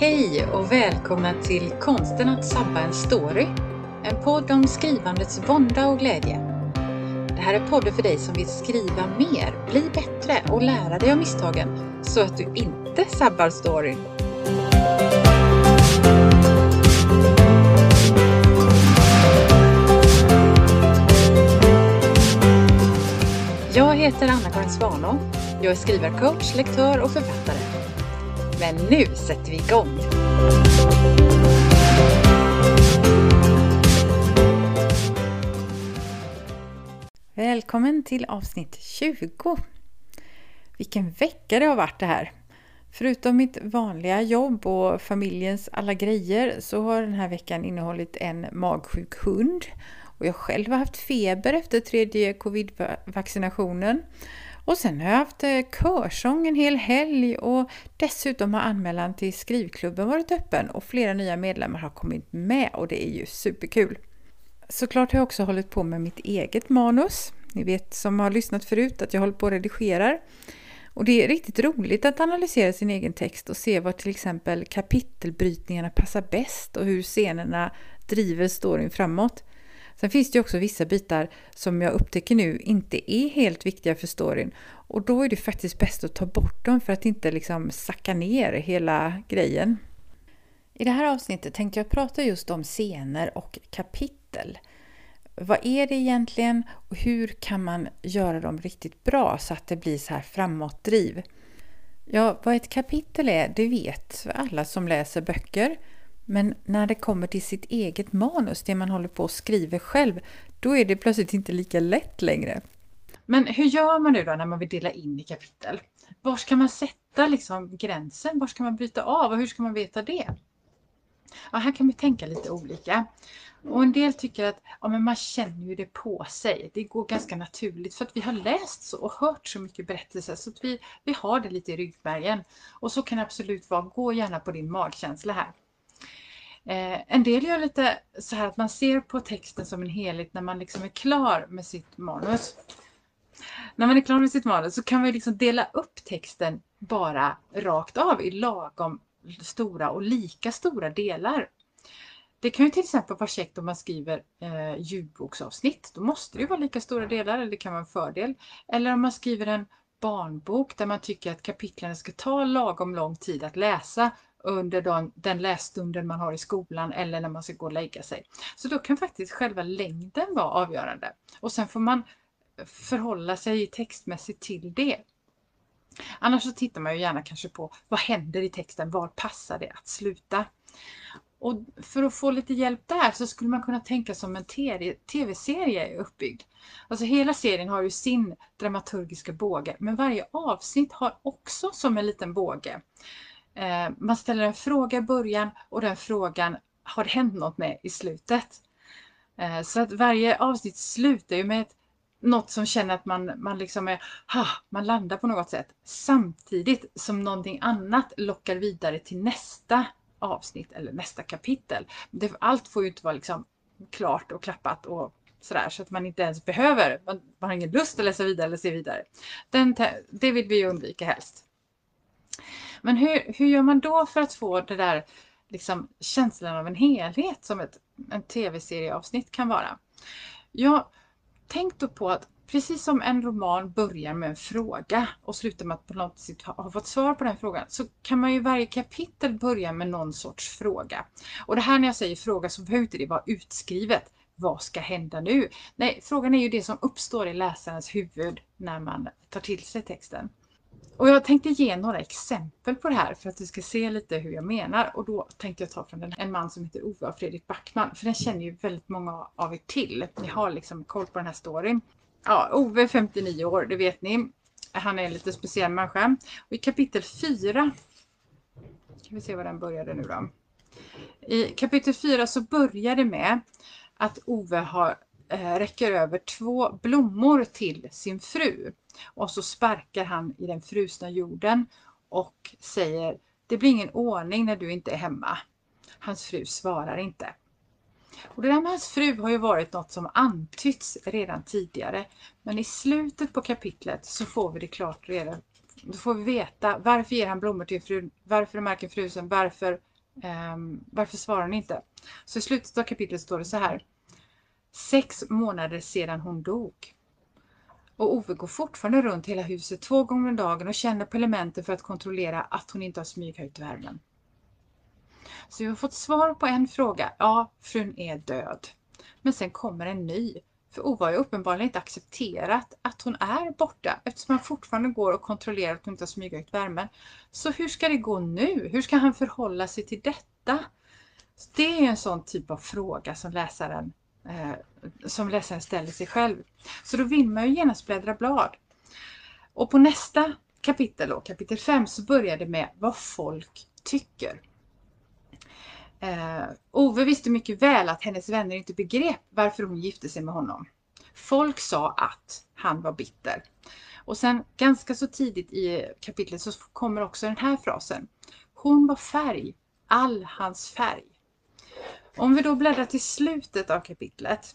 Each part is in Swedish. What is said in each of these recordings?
Hej och välkomna till Konsten att sabba en story. En podd om skrivandets vånda och glädje. Det här är podden för dig som vill skriva mer, bli bättre och lära dig av misstagen så att du inte sabbar storyn. Jag heter Anna-Karin Svanå. Jag är skrivarcoach, lektör och författare. Men nu sätter vi igång! Välkommen till avsnitt 20! Vilken vecka det har varit det här! Förutom mitt vanliga jobb och familjens alla grejer så har den här veckan innehållit en magsjuk hund och jag själv har haft feber efter tredje covid-vaccinationen. Och sen har jag haft eh, körsång en hel helg och dessutom har anmälan till skrivklubben varit öppen och flera nya medlemmar har kommit med och det är ju superkul. Såklart har jag också hållit på med mitt eget manus. Ni vet som har lyssnat förut att jag håller på och redigerar. Och det är riktigt roligt att analysera sin egen text och se var till exempel kapitelbrytningarna passar bäst och hur scenerna driver storyn framåt. Sen finns det ju också vissa bitar som jag upptäcker nu inte är helt viktiga för storyn och då är det faktiskt bäst att ta bort dem för att inte liksom sacka ner hela grejen. I det här avsnittet tänkte jag prata just om scener och kapitel. Vad är det egentligen och hur kan man göra dem riktigt bra så att det blir så här framåtdriv? Ja, vad ett kapitel är, det vet alla som läser böcker. Men när det kommer till sitt eget manus, det man håller på och skriver själv, då är det plötsligt inte lika lätt längre. Men hur gör man nu då när man vill dela in i kapitel? Var ska man sätta liksom gränsen? Var ska man bryta av och hur ska man veta det? Ja, här kan vi tänka lite olika. Och en del tycker att ja, men man känner ju det på sig. Det går ganska naturligt för att vi har läst så och hört så mycket berättelser så att vi, vi har det lite i ryggmärgen. Och så kan det absolut vara. Gå gärna på din magkänsla här. Eh, en del gör lite så här att man ser på texten som en helhet när man liksom är klar med sitt manus. När man är klar med sitt manus så kan man liksom dela upp texten bara rakt av i lagom stora och lika stora delar. Det kan ju till exempel vara käckt om man skriver eh, ljudboksavsnitt. Då måste det vara lika stora delar, eller det kan vara en fördel. Eller om man skriver en barnbok där man tycker att kapitlen ska ta lagom lång tid att läsa under den, den lässtunden man har i skolan eller när man ska gå och lägga sig. Så då kan faktiskt själva längden vara avgörande. Och sen får man förhålla sig textmässigt till det. Annars så tittar man ju gärna kanske på vad händer i texten, var passar det att sluta? Och för att få lite hjälp där så skulle man kunna tänka som en tv-serie är uppbyggd. Alltså hela serien har ju sin dramaturgiska båge men varje avsnitt har också som en liten båge. Eh, man ställer en fråga i början och den frågan har det hänt något med i slutet. Eh, så att varje avsnitt slutar ju med ett, något som känner att man, man liksom är, ha, man landar på något sätt. Samtidigt som någonting annat lockar vidare till nästa avsnitt eller nästa kapitel. Det, allt får ju inte vara liksom klart och klappat och sådär så att man inte ens behöver, man, man har ingen lust att läsa vidare eller se vidare. Den, det vill vi undvika helst. Men hur, hur gör man då för att få det där liksom, känslan av en helhet som ett en tv-serieavsnitt kan vara? Jag tänk då på att precis som en roman börjar med en fråga och slutar med att på något sätt ha fått svar på den frågan så kan man ju varje kapitel börja med någon sorts fråga. Och det här när jag säger fråga så behöver inte det vara utskrivet. Vad ska hända nu? Nej, frågan är ju det som uppstår i läsarens huvud när man tar till sig texten. Och jag tänkte ge några exempel på det här för att du ska se lite hur jag menar. Och då tänkte jag ta från en man som heter Ove Fredrik Backman. För den känner ju väldigt många av er till. Ni har liksom koll på den här storyn. Ja, Ove är 59 år, det vet ni. Han är en lite speciell människa. Och i kapitel 4 Ska vi se var den började nu då. I kapitel 4 så börjar det med att Ove har Eh, räcker över två blommor till sin fru. Och så sparkar han i den frusna jorden och säger Det blir ingen ordning när du inte är hemma. Hans fru svarar inte. Och det där med hans fru har ju varit något som antytts redan tidigare. Men i slutet på kapitlet så får vi det klart redan. Då får vi veta varför ger han blommor till frun, varför är marken frusen, varför Um, varför svarar hon inte? Så i slutet av kapitlet står det så här. Sex månader sedan hon dog. Och Ove går fortfarande runt hela huset två gånger om dagen och känner på elementen för att kontrollera att hon inte har smyghöjt värmen. Så vi har fått svar på en fråga. Ja, frun är död. Men sen kommer en ny. För Ove har ju uppenbarligen inte accepterat att hon är borta eftersom han fortfarande går och kontrollerar att hon inte har smyghöjt värmen. Så hur ska det gå nu? Hur ska han förhålla sig till detta? Det är en sån typ av fråga som läsaren, Eh, som läsaren ställer sig själv. Så då vill man ju genast bläddra blad. Och på nästa kapitel, då, kapitel 5, så börjar det med vad folk tycker. Eh, Ove visste mycket väl att hennes vänner inte begrep varför hon gifte sig med honom. Folk sa att han var bitter. Och sen ganska så tidigt i kapitlet så kommer också den här frasen. Hon var färg, all hans färg. Om vi då bläddrar till slutet av kapitlet.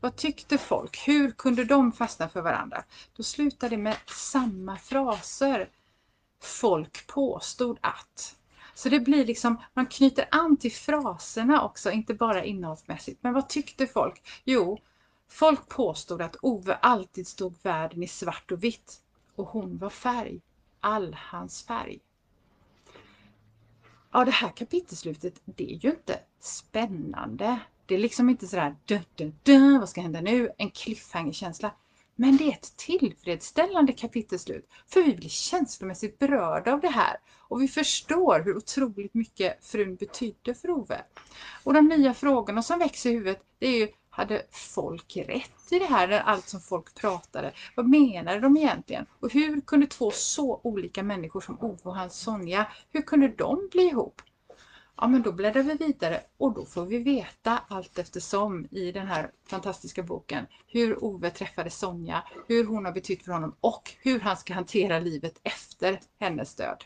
Vad tyckte folk? Hur kunde de fastna för varandra? Då slutar det med samma fraser. Folk påstod att. Så det blir liksom, man knyter an till fraserna också, inte bara innehållsmässigt. Men vad tyckte folk? Jo, folk påstod att Ove alltid stod världen i svart och vitt och hon var färg, all hans färg. Ja, det här kapitelslutet, det är ju inte spännande. Det är liksom inte sådär, dö, dö, dö, vad ska hända nu? En cliffhanger-känsla. Men det är ett tillfredsställande kapitelslut för vi blir känslomässigt berörda av det här och vi förstår hur otroligt mycket frun betydde för Ove. Och de nya frågorna som växer i huvudet det är ju hade folk rätt i det här, allt som folk pratade? Vad menade de egentligen? Och hur kunde två så olika människor som Ove och hans Sonja, hur kunde de bli ihop? Ja, men då bläddrar vi vidare och då får vi veta allt eftersom i den här fantastiska boken hur Ove träffade Sonja, hur hon har betytt för honom och hur han ska hantera livet efter hennes död.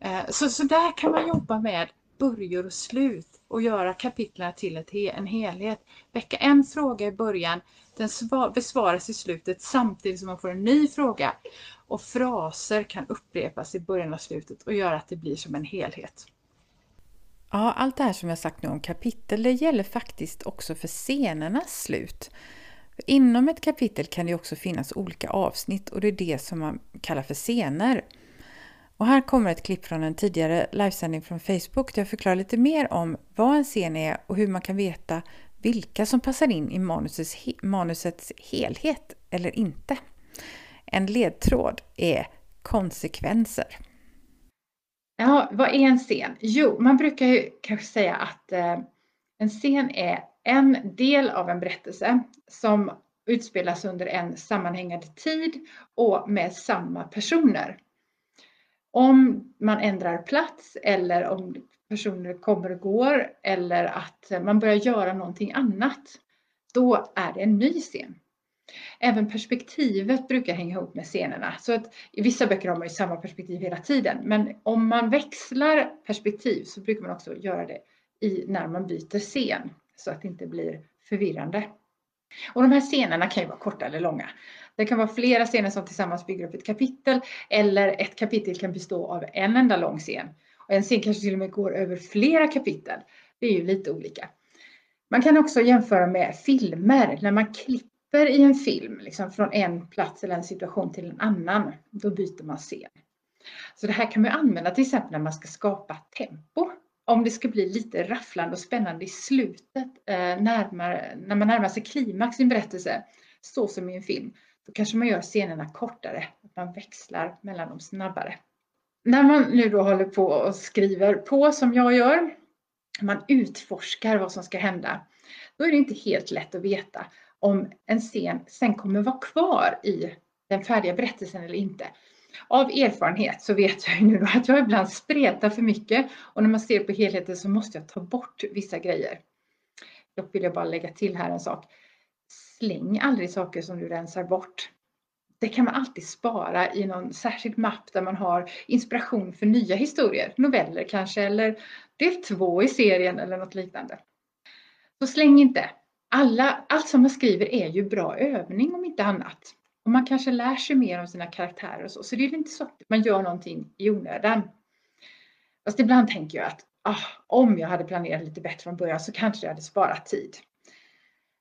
Eh, så, så där kan man jobba med börjor och slut och göra kapitlen till ett, en helhet. Väcka en fråga i början, den besvaras i slutet samtidigt som man får en ny fråga. Och fraser kan upprepas i början och slutet och göra att det blir som en helhet. Ja, allt det här som jag sagt nu om kapitel, det gäller faktiskt också för scenernas slut. Inom ett kapitel kan det också finnas olika avsnitt och det är det som man kallar för scener. Och här kommer ett klipp från en tidigare livesändning från Facebook där jag förklarar lite mer om vad en scen är och hur man kan veta vilka som passar in i manusets, manusets helhet eller inte. En ledtråd är konsekvenser. Ja, vad är en scen? Jo, man brukar ju kanske säga att eh, en scen är en del av en berättelse som utspelas under en sammanhängande tid och med samma personer. Om man ändrar plats eller om personer kommer och går eller att man börjar göra någonting annat, då är det en ny scen. Även perspektivet brukar hänga ihop med scenerna. Så att I vissa böcker har man ju samma perspektiv hela tiden. Men om man växlar perspektiv så brukar man också göra det i, när man byter scen. Så att det inte blir förvirrande. Och de här scenerna kan ju vara korta eller långa. Det kan vara flera scener som tillsammans bygger upp ett kapitel. Eller ett kapitel kan bestå av en enda lång scen. Och en scen kanske till och med går över flera kapitel. Det är ju lite olika. Man kan också jämföra med filmer. När man klipper i en film liksom från en plats eller en situation till en annan, då byter man scen. Så det här kan man använda till exempel när man ska skapa tempo. Om det ska bli lite rafflande och spännande i slutet, eh, närmare, när man närmar sig klimax i en berättelse, så som i en film, då kanske man gör scenerna kortare, att man växlar mellan dem snabbare. När man nu då håller på och skriver på som jag gör, man utforskar vad som ska hända, då är det inte helt lätt att veta om en scen sen kommer vara kvar i den färdiga berättelsen eller inte. Av erfarenhet så vet jag ju nu att jag ibland spretar för mycket och när man ser på helheten så måste jag ta bort vissa grejer. Dock vill jag bara lägga till här en sak. Släng aldrig saker som du rensar bort. Det kan man alltid spara i någon särskild mapp där man har inspiration för nya historier, noveller kanske, eller del två i serien eller något liknande. Så släng inte alla, allt som man skriver är ju bra övning om inte annat. Och man kanske lär sig mer om sina karaktärer och så. Så det är inte så att man gör någonting i onödan. Fast ibland tänker jag att ah, om jag hade planerat lite bättre från början så kanske jag hade sparat tid.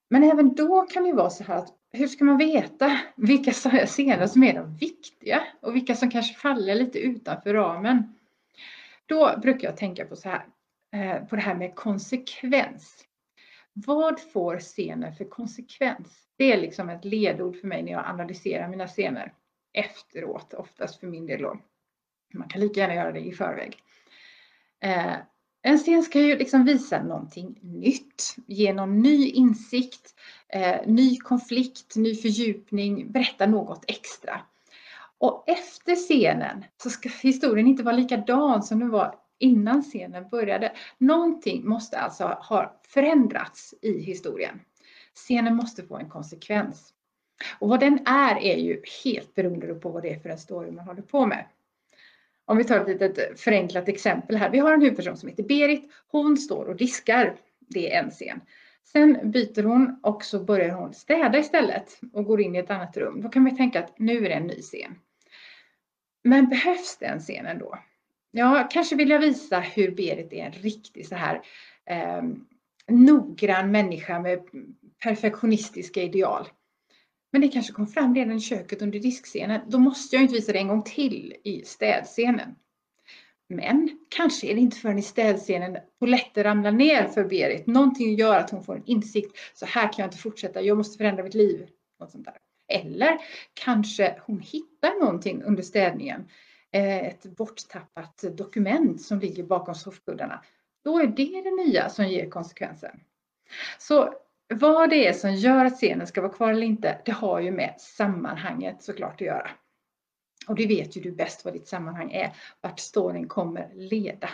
Men även då kan det vara så här att hur ska man veta vilka scener som är de viktiga och vilka som kanske faller lite utanför ramen? Då brukar jag tänka på så här, eh, på det här med konsekvens. Vad får scenen för konsekvens? Det är liksom ett ledord för mig när jag analyserar mina scener efteråt, oftast för min del då. Man kan lika gärna göra det i förväg. Eh, en scen ska ju liksom visa någonting nytt, ge någon ny insikt, eh, ny konflikt, ny fördjupning, berätta något extra. Och efter scenen så ska historien inte vara likadan som den var innan scenen började. Någonting måste alltså ha förändrats i historien. Scenen måste få en konsekvens. Och vad den är är ju helt beroende på vad det är för en story man håller på med. Om vi tar ett litet förenklat exempel här. Vi har en huvudperson som heter Berit. Hon står och diskar. Det är en scen. Sen byter hon och så börjar hon städa istället och går in i ett annat rum. Då kan vi tänka att nu är det en ny scen. Men behövs den scenen då? Ja, kanske vill jag visa hur Berit är en riktig så här eh, noggrann människa med perfektionistiska ideal. Men det kanske kom fram redan i köket under diskscenen. Då måste jag inte visa det en gång till i städscenen. Men kanske är det inte förrän i städscenen polletter ramlar ner för Berit. Någonting gör att hon får en insikt. Så här kan jag inte fortsätta. Jag måste förändra mitt liv. Något sånt där. Eller kanske hon hittar någonting under städningen. Eh, ett borttappat dokument som ligger bakom soffkuddarna. Då är det det nya som ger konsekvensen. Så vad det är som gör att scenen ska vara kvar eller inte, det har ju med sammanhanget såklart att göra. Och det vet ju du bäst vad ditt sammanhang är, vart storyn kommer leda.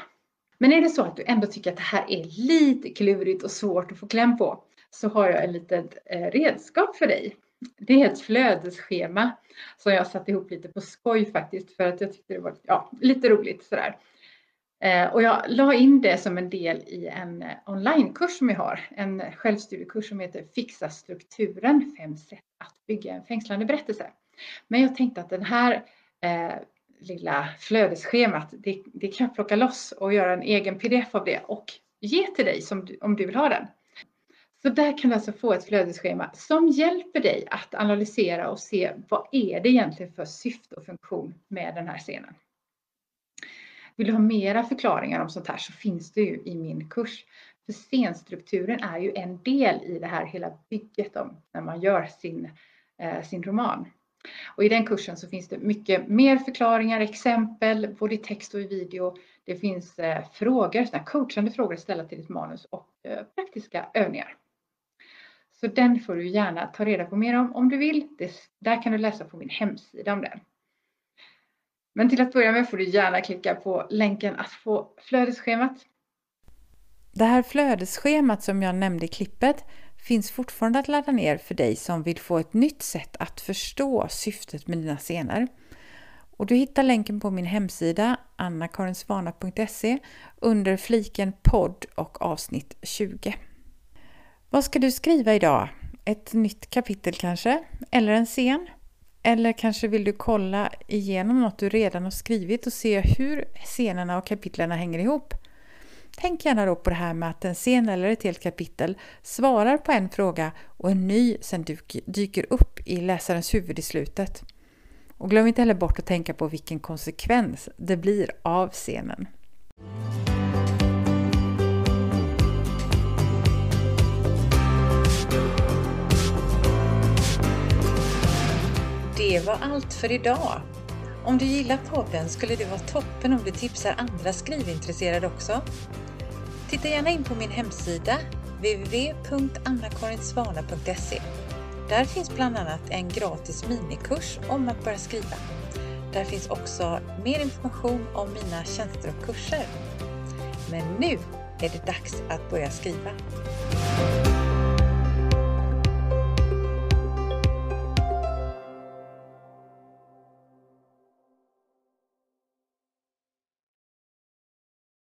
Men är det så att du ändå tycker att det här är lite klurigt och svårt att få kläm på, så har jag ett litet eh, redskap för dig. Det är ett flödesschema som jag satt ihop lite på skoj faktiskt för att jag tyckte det var ja, lite roligt sådär. Eh, och jag la in det som en del i en eh, onlinekurs som vi har, en självstudiekurs som heter Fixa strukturen, fem sätt att bygga en fängslande berättelse. Men jag tänkte att den här eh, lilla flödesschemat, det, det, kan jag plocka loss och göra en egen pdf av det och ge till dig som du, om du vill ha den. Så där kan du alltså få ett flödesschema som hjälper dig att analysera och se vad är det egentligen för syfte och funktion med den här scenen. Vill du ha mera förklaringar om sånt här så finns det ju i min kurs. För scenstrukturen är ju en del i det här hela bygget om när man gör sin, eh, sin roman. Och i den kursen så finns det mycket mer förklaringar, exempel, både i text och i video. Det finns eh, frågor, såna coachande frågor att ställa till ditt manus och eh, praktiska övningar. Så den får du gärna ta reda på mer om om du vill. Det, där kan du läsa på min hemsida om den. Men till att börja med får du gärna klicka på länken att få flödesschemat. Det här flödesschemat som jag nämnde i klippet finns fortfarande att ladda ner för dig som vill få ett nytt sätt att förstå syftet med dina scener. Och du hittar länken på min hemsida annakarinsvana.se under fliken podd och avsnitt 20. Vad ska du skriva idag? Ett nytt kapitel kanske? Eller en scen? Eller kanske vill du kolla igenom något du redan har skrivit och se hur scenerna och kapitlen hänger ihop? Tänk gärna då på det här med att en scen eller ett helt kapitel svarar på en fråga och en ny sen dyker upp i läsarens huvud i slutet. Och glöm inte heller bort att tänka på vilken konsekvens det blir av scenen. Det var allt för idag. Om du gillar podden skulle det vara toppen om du tipsar andra skrivintresserade också. Titta gärna in på min hemsida www.annakarinsvana.se. Där finns bland annat en gratis minikurs om att börja skriva. Där finns också mer information om mina tjänster och kurser. Men nu är det dags att börja skriva.